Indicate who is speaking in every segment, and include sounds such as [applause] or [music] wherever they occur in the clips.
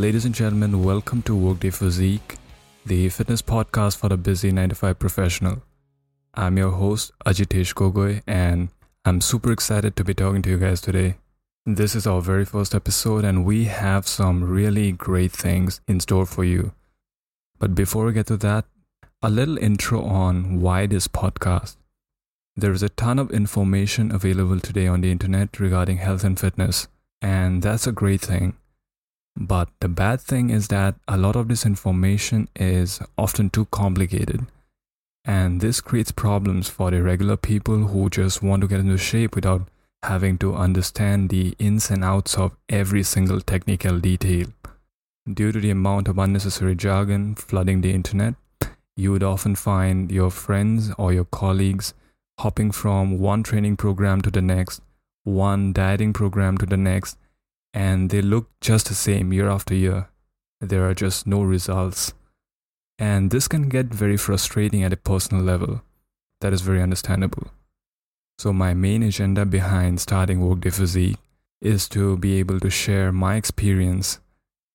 Speaker 1: Ladies and gentlemen, welcome to Workday Physique, the fitness podcast for the busy 9 to 5 professional. I'm your host, Ajitesh Gogoi, and I'm super excited to be talking to you guys today. This is our very first episode, and we have some really great things in store for you. But before we get to that, a little intro on why this podcast. There is a ton of information available today on the internet regarding health and fitness, and that's a great thing. But the bad thing is that a lot of this information is often too complicated. And this creates problems for the regular people who just want to get into shape without having to understand the ins and outs of every single technical detail. Due to the amount of unnecessary jargon flooding the internet, you would often find your friends or your colleagues hopping from one training program to the next, one dieting program to the next, and they look just the same year after year. There are just no results. And this can get very frustrating at a personal level. That is very understandable. So, my main agenda behind starting Workday Physique is to be able to share my experience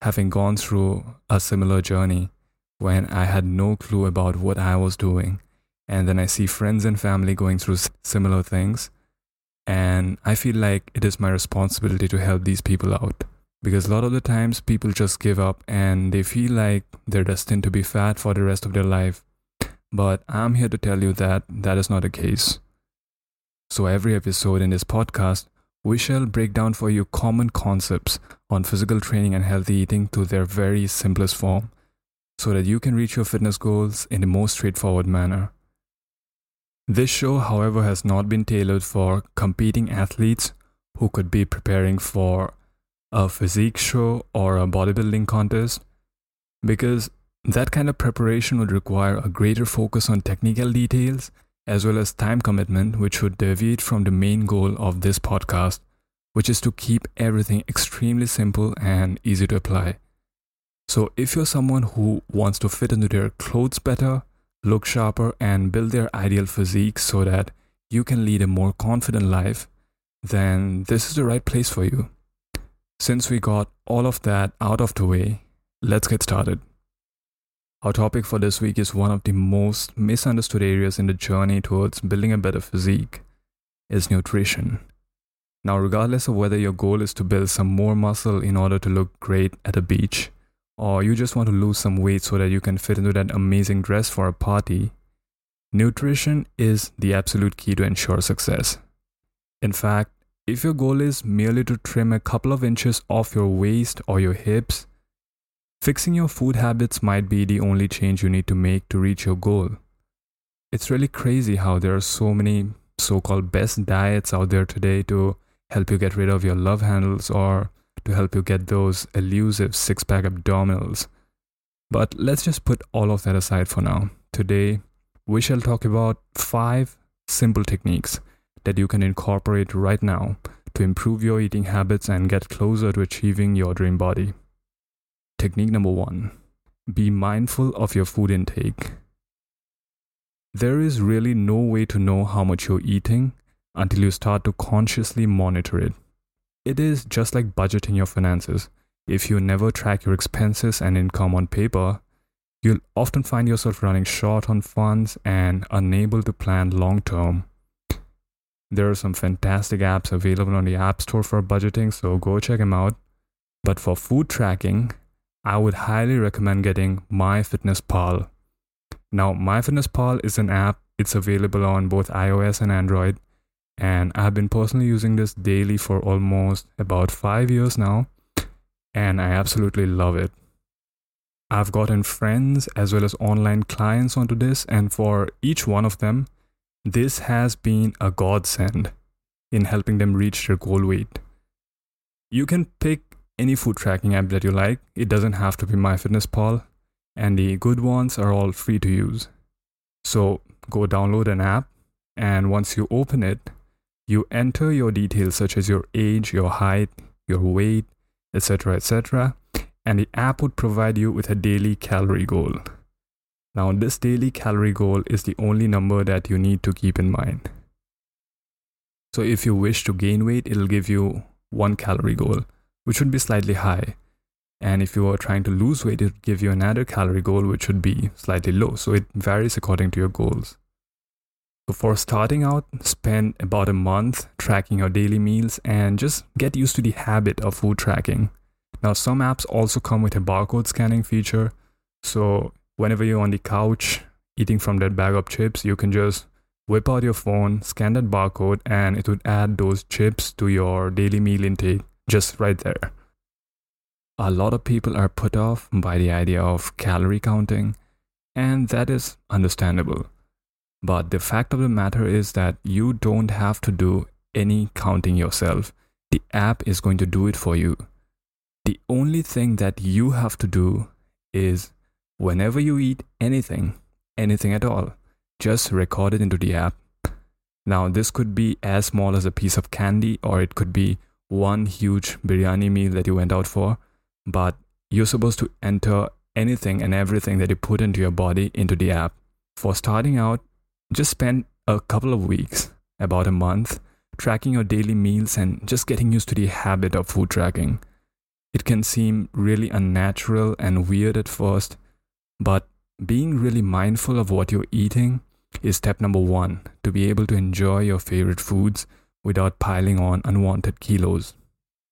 Speaker 1: having gone through a similar journey when I had no clue about what I was doing. And then I see friends and family going through similar things. And I feel like it is my responsibility to help these people out. Because a lot of the times people just give up and they feel like they're destined to be fat for the rest of their life. But I'm here to tell you that that is not the case. So, every episode in this podcast, we shall break down for you common concepts on physical training and healthy eating to their very simplest form so that you can reach your fitness goals in the most straightforward manner. This show, however, has not been tailored for competing athletes who could be preparing for a physique show or a bodybuilding contest because that kind of preparation would require a greater focus on technical details as well as time commitment, which would deviate from the main goal of this podcast, which is to keep everything extremely simple and easy to apply. So, if you're someone who wants to fit into their clothes better, look sharper, and build their ideal physique so that you can lead a more confident life, then this is the right place for you. Since we got all of that out of the way, let's get started. Our topic for this week is one of the most misunderstood areas in the journey towards building a better physique is nutrition. Now, regardless of whether your goal is to build some more muscle in order to look great at a beach, or you just want to lose some weight so that you can fit into that amazing dress for a party, nutrition is the absolute key to ensure success. In fact, if your goal is merely to trim a couple of inches off your waist or your hips, fixing your food habits might be the only change you need to make to reach your goal. It's really crazy how there are so many so called best diets out there today to help you get rid of your love handles or to help you get those elusive six pack abdominals. But let's just put all of that aside for now. Today, we shall talk about five simple techniques that you can incorporate right now to improve your eating habits and get closer to achieving your dream body. Technique number one be mindful of your food intake. There is really no way to know how much you're eating until you start to consciously monitor it. It is just like budgeting your finances. If you never track your expenses and income on paper, you'll often find yourself running short on funds and unable to plan long term. There are some fantastic apps available on the App Store for budgeting, so go check them out. But for food tracking, I would highly recommend getting MyFitnessPal. Now, MyFitnessPal is an app, it's available on both iOS and Android and I've been personally using this daily for almost about five years now, and I absolutely love it. I've gotten friends as well as online clients onto this, and for each one of them, this has been a godsend in helping them reach their goal weight. You can pick any food tracking app that you like, it doesn't have to be MyFitnessPal, and the good ones are all free to use. So go download an app, and once you open it, you enter your details such as your age, your height, your weight, etc., etc., and the app would provide you with a daily calorie goal. Now, this daily calorie goal is the only number that you need to keep in mind. So, if you wish to gain weight, it'll give you one calorie goal, which would be slightly high. And if you are trying to lose weight, it would give you another calorie goal, which would be slightly low. So it varies according to your goals. So for starting out, spend about a month tracking your daily meals and just get used to the habit of food tracking. Now, some apps also come with a barcode scanning feature. So whenever you're on the couch eating from that bag of chips, you can just whip out your phone, scan that barcode, and it would add those chips to your daily meal intake just right there. A lot of people are put off by the idea of calorie counting, and that is understandable. But the fact of the matter is that you don't have to do any counting yourself. The app is going to do it for you. The only thing that you have to do is whenever you eat anything, anything at all, just record it into the app. Now, this could be as small as a piece of candy, or it could be one huge biryani meal that you went out for. But you're supposed to enter anything and everything that you put into your body into the app. For starting out, just spend a couple of weeks, about a month, tracking your daily meals and just getting used to the habit of food tracking. It can seem really unnatural and weird at first, but being really mindful of what you're eating is step number one to be able to enjoy your favorite foods without piling on unwanted kilos.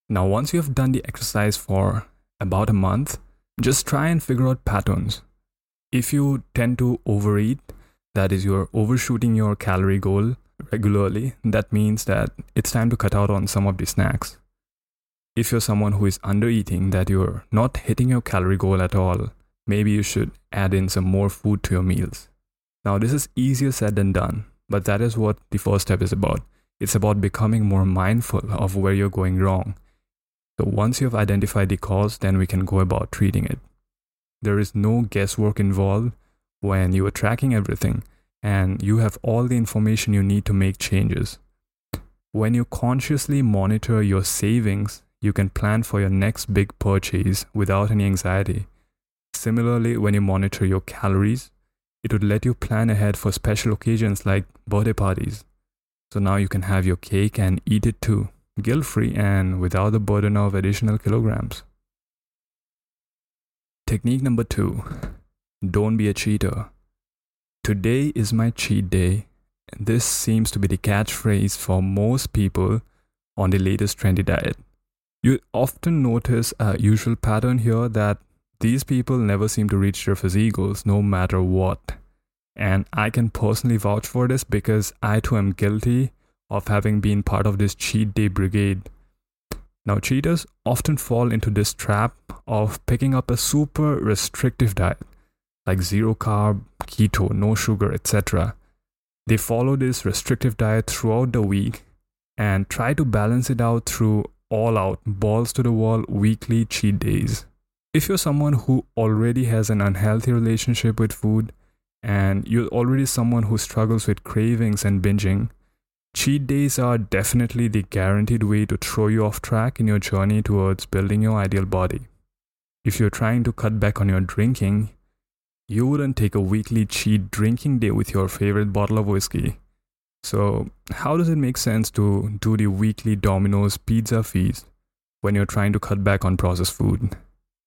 Speaker 1: Now, once you have done the exercise for about a month, just try and figure out patterns. If you tend to overeat, that is, you're overshooting your calorie goal regularly, that means that it's time to cut out on some of the snacks. If you're someone who is undereating, that you're not hitting your calorie goal at all, maybe you should add in some more food to your meals. Now, this is easier said than done, but that is what the first step is about. It's about becoming more mindful of where you're going wrong. So, once you've identified the cause, then we can go about treating it. There is no guesswork involved when you are tracking everything and you have all the information you need to make changes. When you consciously monitor your savings, you can plan for your next big purchase without any anxiety. Similarly, when you monitor your calories, it would let you plan ahead for special occasions like birthday parties. So now you can have your cake and eat it too, guilt free and without the burden of additional kilograms. Technique number two don't be a cheater. Today is my cheat day. This seems to be the catchphrase for most people on the latest trendy diet. You often notice a usual pattern here that these people never seem to reach their physique goals no matter what. And I can personally vouch for this because I too am guilty of having been part of this cheat day brigade. Now, cheaters often fall into this trap of picking up a super restrictive diet, like zero carb, keto, no sugar, etc. They follow this restrictive diet throughout the week and try to balance it out through all out, balls to the wall weekly cheat days. If you're someone who already has an unhealthy relationship with food, and you're already someone who struggles with cravings and binging, cheat days are definitely the guaranteed way to throw you off track in your journey towards building your ideal body. If you're trying to cut back on your drinking, you wouldn't take a weekly cheat drinking day with your favorite bottle of whiskey. So, how does it make sense to do the weekly Domino's pizza feast when you're trying to cut back on processed food?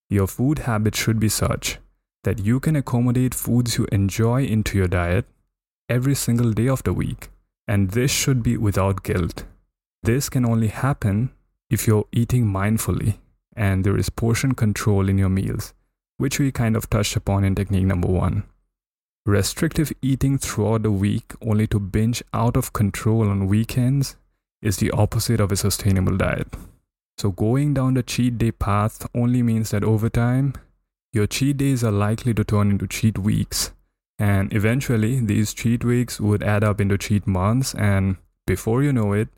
Speaker 1: Your food habits should be such that you can accommodate foods you enjoy into your diet every single day of the week. And this should be without guilt. This can only happen if you're eating mindfully and there is portion control in your meals, which we kind of touched upon in technique number one. Restrictive eating throughout the week only to binge out of control on weekends is the opposite of a sustainable diet. So, going down the cheat day path only means that over time, your cheat days are likely to turn into cheat weeks. And eventually, these cheat weeks would add up into cheat months. And before you know it,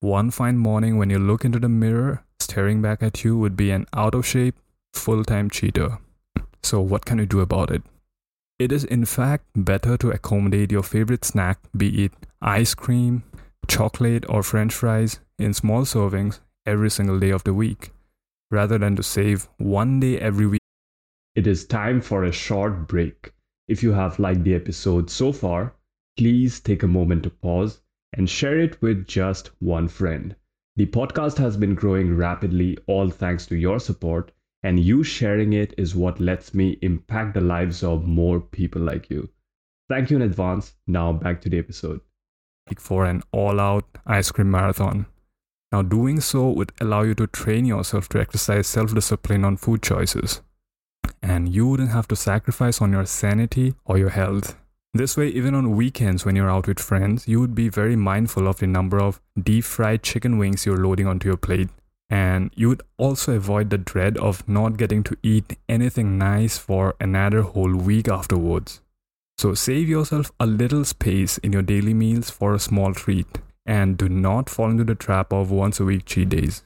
Speaker 1: one fine morning when you look into the mirror, staring back at you would be an out of shape, full time cheater. So, what can you do about it? It is, in fact, better to accommodate your favorite snack, be it ice cream, chocolate, or french fries, in small servings every single day of the week, rather than to save one day every week
Speaker 2: it is time for a short break. If you have liked the episode so far, please take a moment to pause and share it with just one friend. The podcast has been growing rapidly, all thanks to your support, and you sharing it is what lets me impact the lives of more people like you. Thank you in advance. Now back to the episode.
Speaker 1: For an all out ice cream marathon. Now, doing so would allow you to train yourself to exercise self discipline on food choices. And you wouldn't have to sacrifice on your sanity or your health. This way, even on weekends when you're out with friends, you would be very mindful of the number of deep fried chicken wings you're loading onto your plate. And you would also avoid the dread of not getting to eat anything nice for another whole week afterwards. So save yourself a little space in your daily meals for a small treat and do not fall into the trap of once a week cheat days.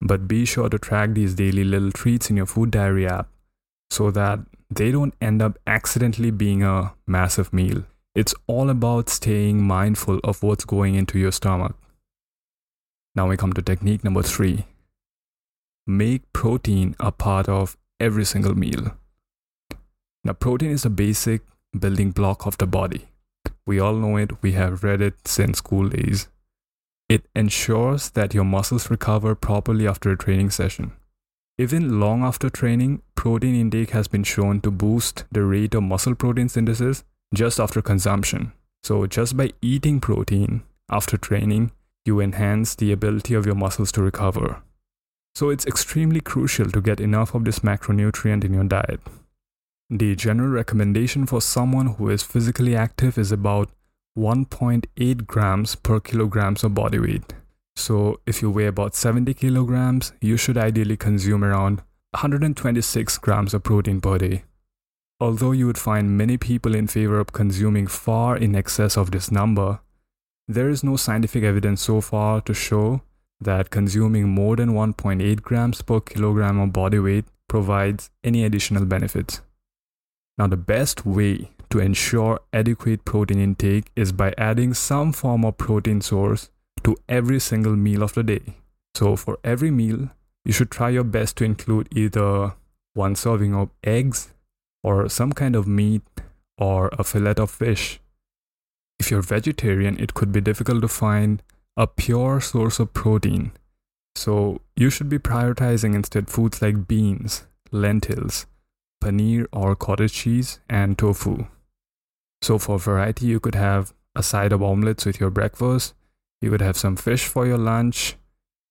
Speaker 1: But be sure to track these daily little treats in your food diary app so that they don't end up accidentally being a massive meal. It's all about staying mindful of what's going into your stomach. Now we come to technique number three make protein a part of every single meal. Now, protein is a basic building block of the body. We all know it, we have read it since school days. It ensures that your muscles recover properly after a training session. Even long after training, protein intake has been shown to boost the rate of muscle protein synthesis just after consumption. So, just by eating protein after training, you enhance the ability of your muscles to recover. So, it's extremely crucial to get enough of this macronutrient in your diet. The general recommendation for someone who is physically active is about 1.8 grams per kilograms of body weight. So, if you weigh about 70 kilograms, you should ideally consume around 126 grams of protein per day. Although you would find many people in favor of consuming far in excess of this number, there is no scientific evidence so far to show that consuming more than 1.8 grams per kilogram of body weight provides any additional benefits. Now, the best way to ensure adequate protein intake is by adding some form of protein source to every single meal of the day. So, for every meal, you should try your best to include either one serving of eggs or some kind of meat or a fillet of fish. If you're vegetarian, it could be difficult to find a pure source of protein. So, you should be prioritizing instead foods like beans, lentils, paneer or cottage cheese, and tofu. So, for variety, you could have a side of omelets with your breakfast, you could have some fish for your lunch,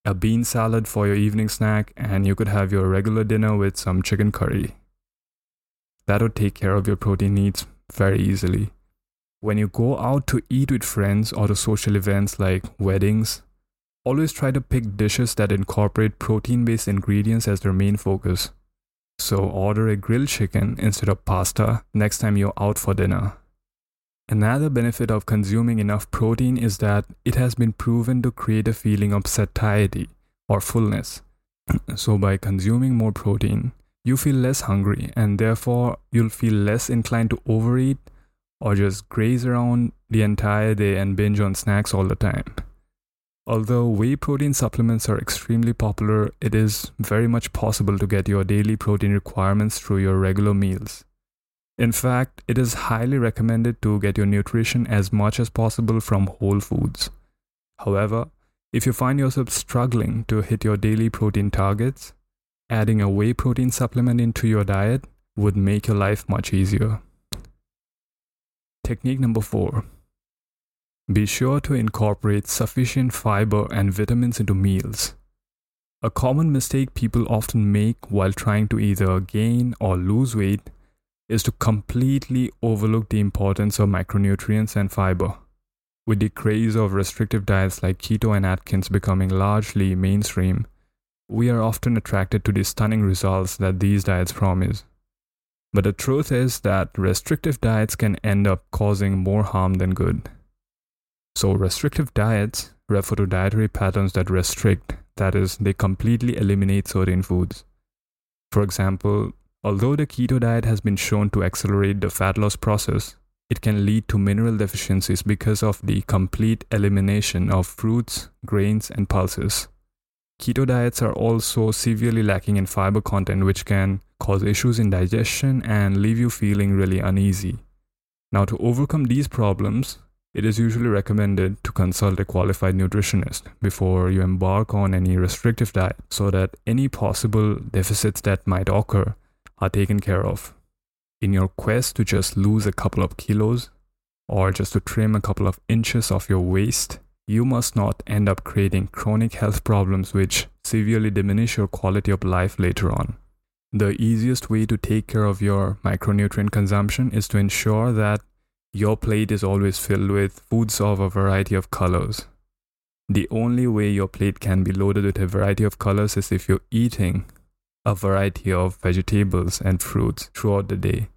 Speaker 1: a bean salad for your evening snack, and you could have your regular dinner with some chicken curry. That would take care of your protein needs very easily. When you go out to eat with friends or to social events like weddings, always try to pick dishes that incorporate protein based ingredients as their main focus. So order a grilled chicken instead of pasta next time you're out for dinner. Another benefit of consuming enough protein is that it has been proven to create a feeling of satiety or fullness. [clears throat] so, by consuming more protein, you feel less hungry and therefore you'll feel less inclined to overeat or just graze around the entire day and binge on snacks all the time. Although whey protein supplements are extremely popular, it is very much possible to get your daily protein requirements through your regular meals. In fact, it is highly recommended to get your nutrition as much as possible from whole foods. However, if you find yourself struggling to hit your daily protein targets, adding a whey protein supplement into your diet would make your life much easier. Technique number four be sure to incorporate sufficient fiber and vitamins into meals. A common mistake people often make while trying to either gain or lose weight is to completely overlook the importance of micronutrients and fiber. With the craze of restrictive diets like keto and Atkins becoming largely mainstream, we are often attracted to the stunning results that these diets promise. But the truth is that restrictive diets can end up causing more harm than good. So, restrictive diets refer to dietary patterns that restrict, that is, they completely eliminate certain foods. For example, Although the keto diet has been shown to accelerate the fat loss process, it can lead to mineral deficiencies because of the complete elimination of fruits, grains, and pulses. Keto diets are also severely lacking in fiber content, which can cause issues in digestion and leave you feeling really uneasy. Now, to overcome these problems, it is usually recommended to consult a qualified nutritionist before you embark on any restrictive diet so that any possible deficits that might occur are taken care of. In your quest to just lose a couple of kilos or just to trim a couple of inches off your waist, you must not end up creating chronic health problems which severely diminish your quality of life later on. The easiest way to take care of your micronutrient consumption is to ensure that your plate is always filled with foods of a variety of colors. The only way your plate can be loaded with a variety of colors is if you're eating a variety of vegetables and fruits throughout the day.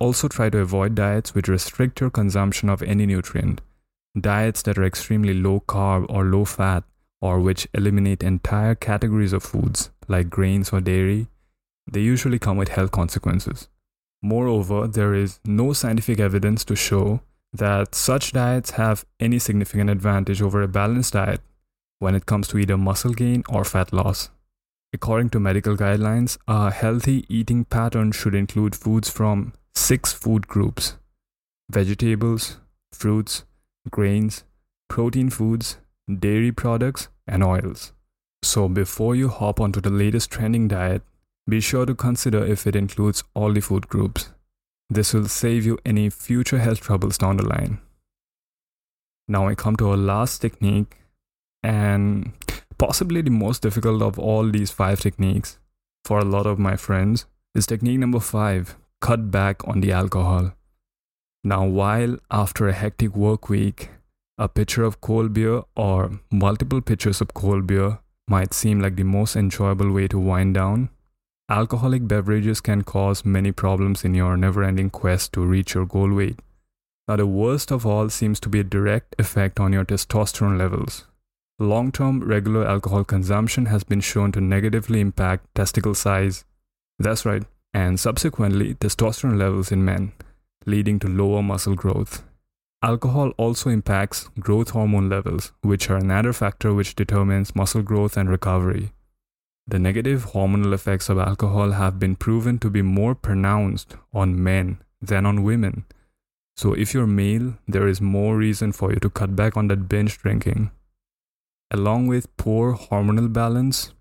Speaker 1: Also, try to avoid diets which restrict your consumption of any nutrient. Diets that are extremely low carb or low fat, or which eliminate entire categories of foods like grains or dairy, they usually come with health consequences. Moreover, there is no scientific evidence to show that such diets have any significant advantage over a balanced diet when it comes to either muscle gain or fat loss. According to medical guidelines, a healthy eating pattern should include foods from six food groups vegetables, fruits, grains, protein foods, dairy products, and oils. So, before you hop onto the latest trending diet, be sure to consider if it includes all the food groups. This will save you any future health troubles down the line. Now I come to our last technique, and possibly the most difficult of all these five techniques for a lot of my friends is technique number five cut back on the alcohol. Now, while after a hectic work week, a pitcher of cold beer or multiple pitchers of cold beer might seem like the most enjoyable way to wind down, Alcoholic beverages can cause many problems in your never ending quest to reach your goal weight. Now, the worst of all seems to be a direct effect on your testosterone levels. Long term regular alcohol consumption has been shown to negatively impact testicle size. That's right, and subsequently testosterone levels in men, leading to lower muscle growth. Alcohol also impacts growth hormone levels, which are another factor which determines muscle growth and recovery. The negative hormonal effects of alcohol have been proven to be more pronounced on men than on women. So, if you're male, there is more reason for you to cut back on that binge drinking. Along with poor hormonal balance,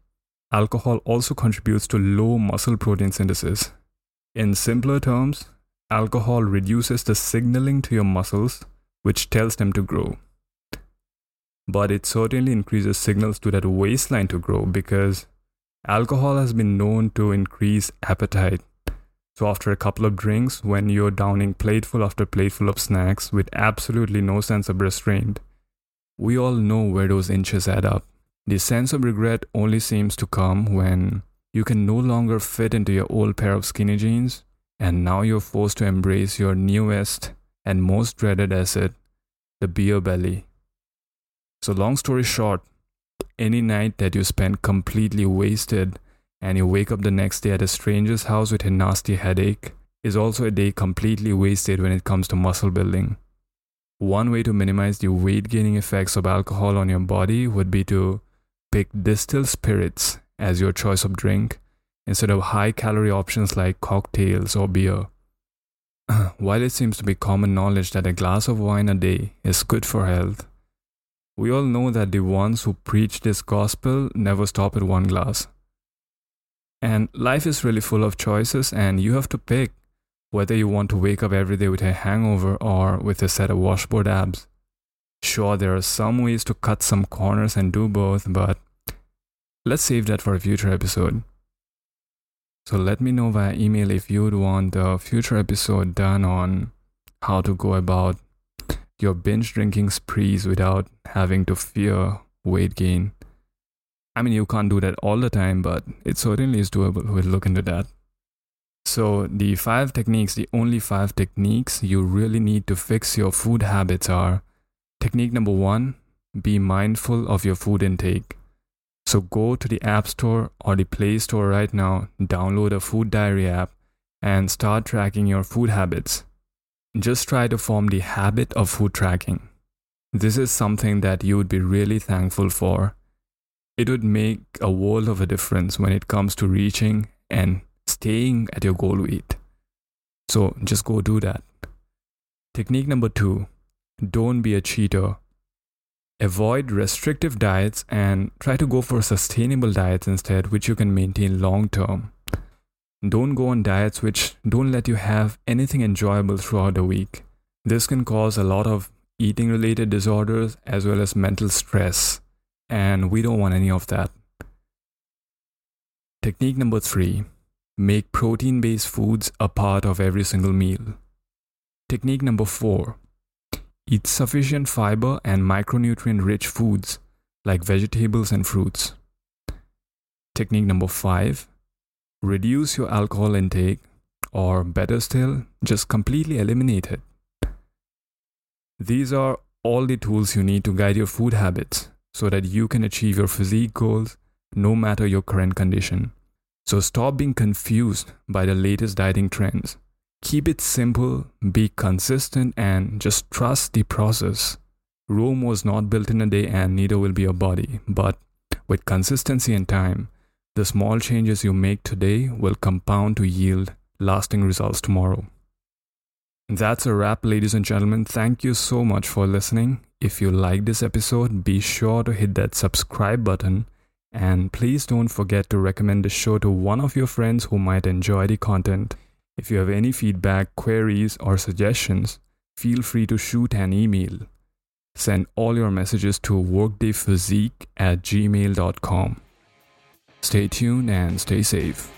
Speaker 1: alcohol also contributes to low muscle protein synthesis. In simpler terms, alcohol reduces the signaling to your muscles, which tells them to grow. But it certainly increases signals to that waistline to grow because Alcohol has been known to increase appetite. So, after a couple of drinks, when you're downing plateful after plateful of snacks with absolutely no sense of restraint, we all know where those inches add up. The sense of regret only seems to come when you can no longer fit into your old pair of skinny jeans, and now you're forced to embrace your newest and most dreaded asset, the beer belly. So, long story short, any night that you spend completely wasted and you wake up the next day at a stranger's house with a nasty headache is also a day completely wasted when it comes to muscle building. One way to minimize the weight gaining effects of alcohol on your body would be to pick distilled spirits as your choice of drink instead of high calorie options like cocktails or beer. [clears throat] While it seems to be common knowledge that a glass of wine a day is good for health, we all know that the ones who preach this gospel never stop at one glass. And life is really full of choices, and you have to pick whether you want to wake up every day with a hangover or with a set of washboard abs. Sure, there are some ways to cut some corners and do both, but let's save that for a future episode. So let me know via email if you'd want a future episode done on how to go about your binge drinking sprees without having to fear weight gain. I mean, you can't do that all the time, but it certainly is doable. We'll look into that. So, the five techniques, the only five techniques you really need to fix your food habits are technique number one, be mindful of your food intake. So, go to the App Store or the Play Store right now, download a food diary app, and start tracking your food habits just try to form the habit of food tracking. This is something that you would be really thankful for. It would make a world of a difference when it comes to reaching and staying at your goal weight. So just go do that. Technique number two don't be a cheater. Avoid restrictive diets and try to go for sustainable diets instead, which you can maintain long term. Don't go on diets which don't let you have anything enjoyable throughout the week. This can cause a lot of eating related disorders as well as mental stress, and we don't want any of that. Technique number three make protein based foods a part of every single meal. Technique number four Eat sufficient fiber and micronutrient rich foods like vegetables and fruits. Technique number five reduce your alcohol intake, or better still, just completely eliminate it. These are all the tools you need to guide your food habits so that you can achieve your physique goals no matter your current condition. So stop being confused by the latest dieting trends Keep it simple, be consistent, and just trust the process. Rome was not built in a day, and neither will be your body. But with consistency and time, the small changes you make today will compound to yield lasting results tomorrow. That's a wrap, ladies and gentlemen. Thank you so much for listening. If you like this episode, be sure to hit that subscribe button. And please don't forget to recommend the show to one of your friends who might enjoy the content. If you have any feedback, queries, or suggestions, feel free to shoot an email. Send all your messages to workdayphysique at gmail.com. Stay tuned and stay safe.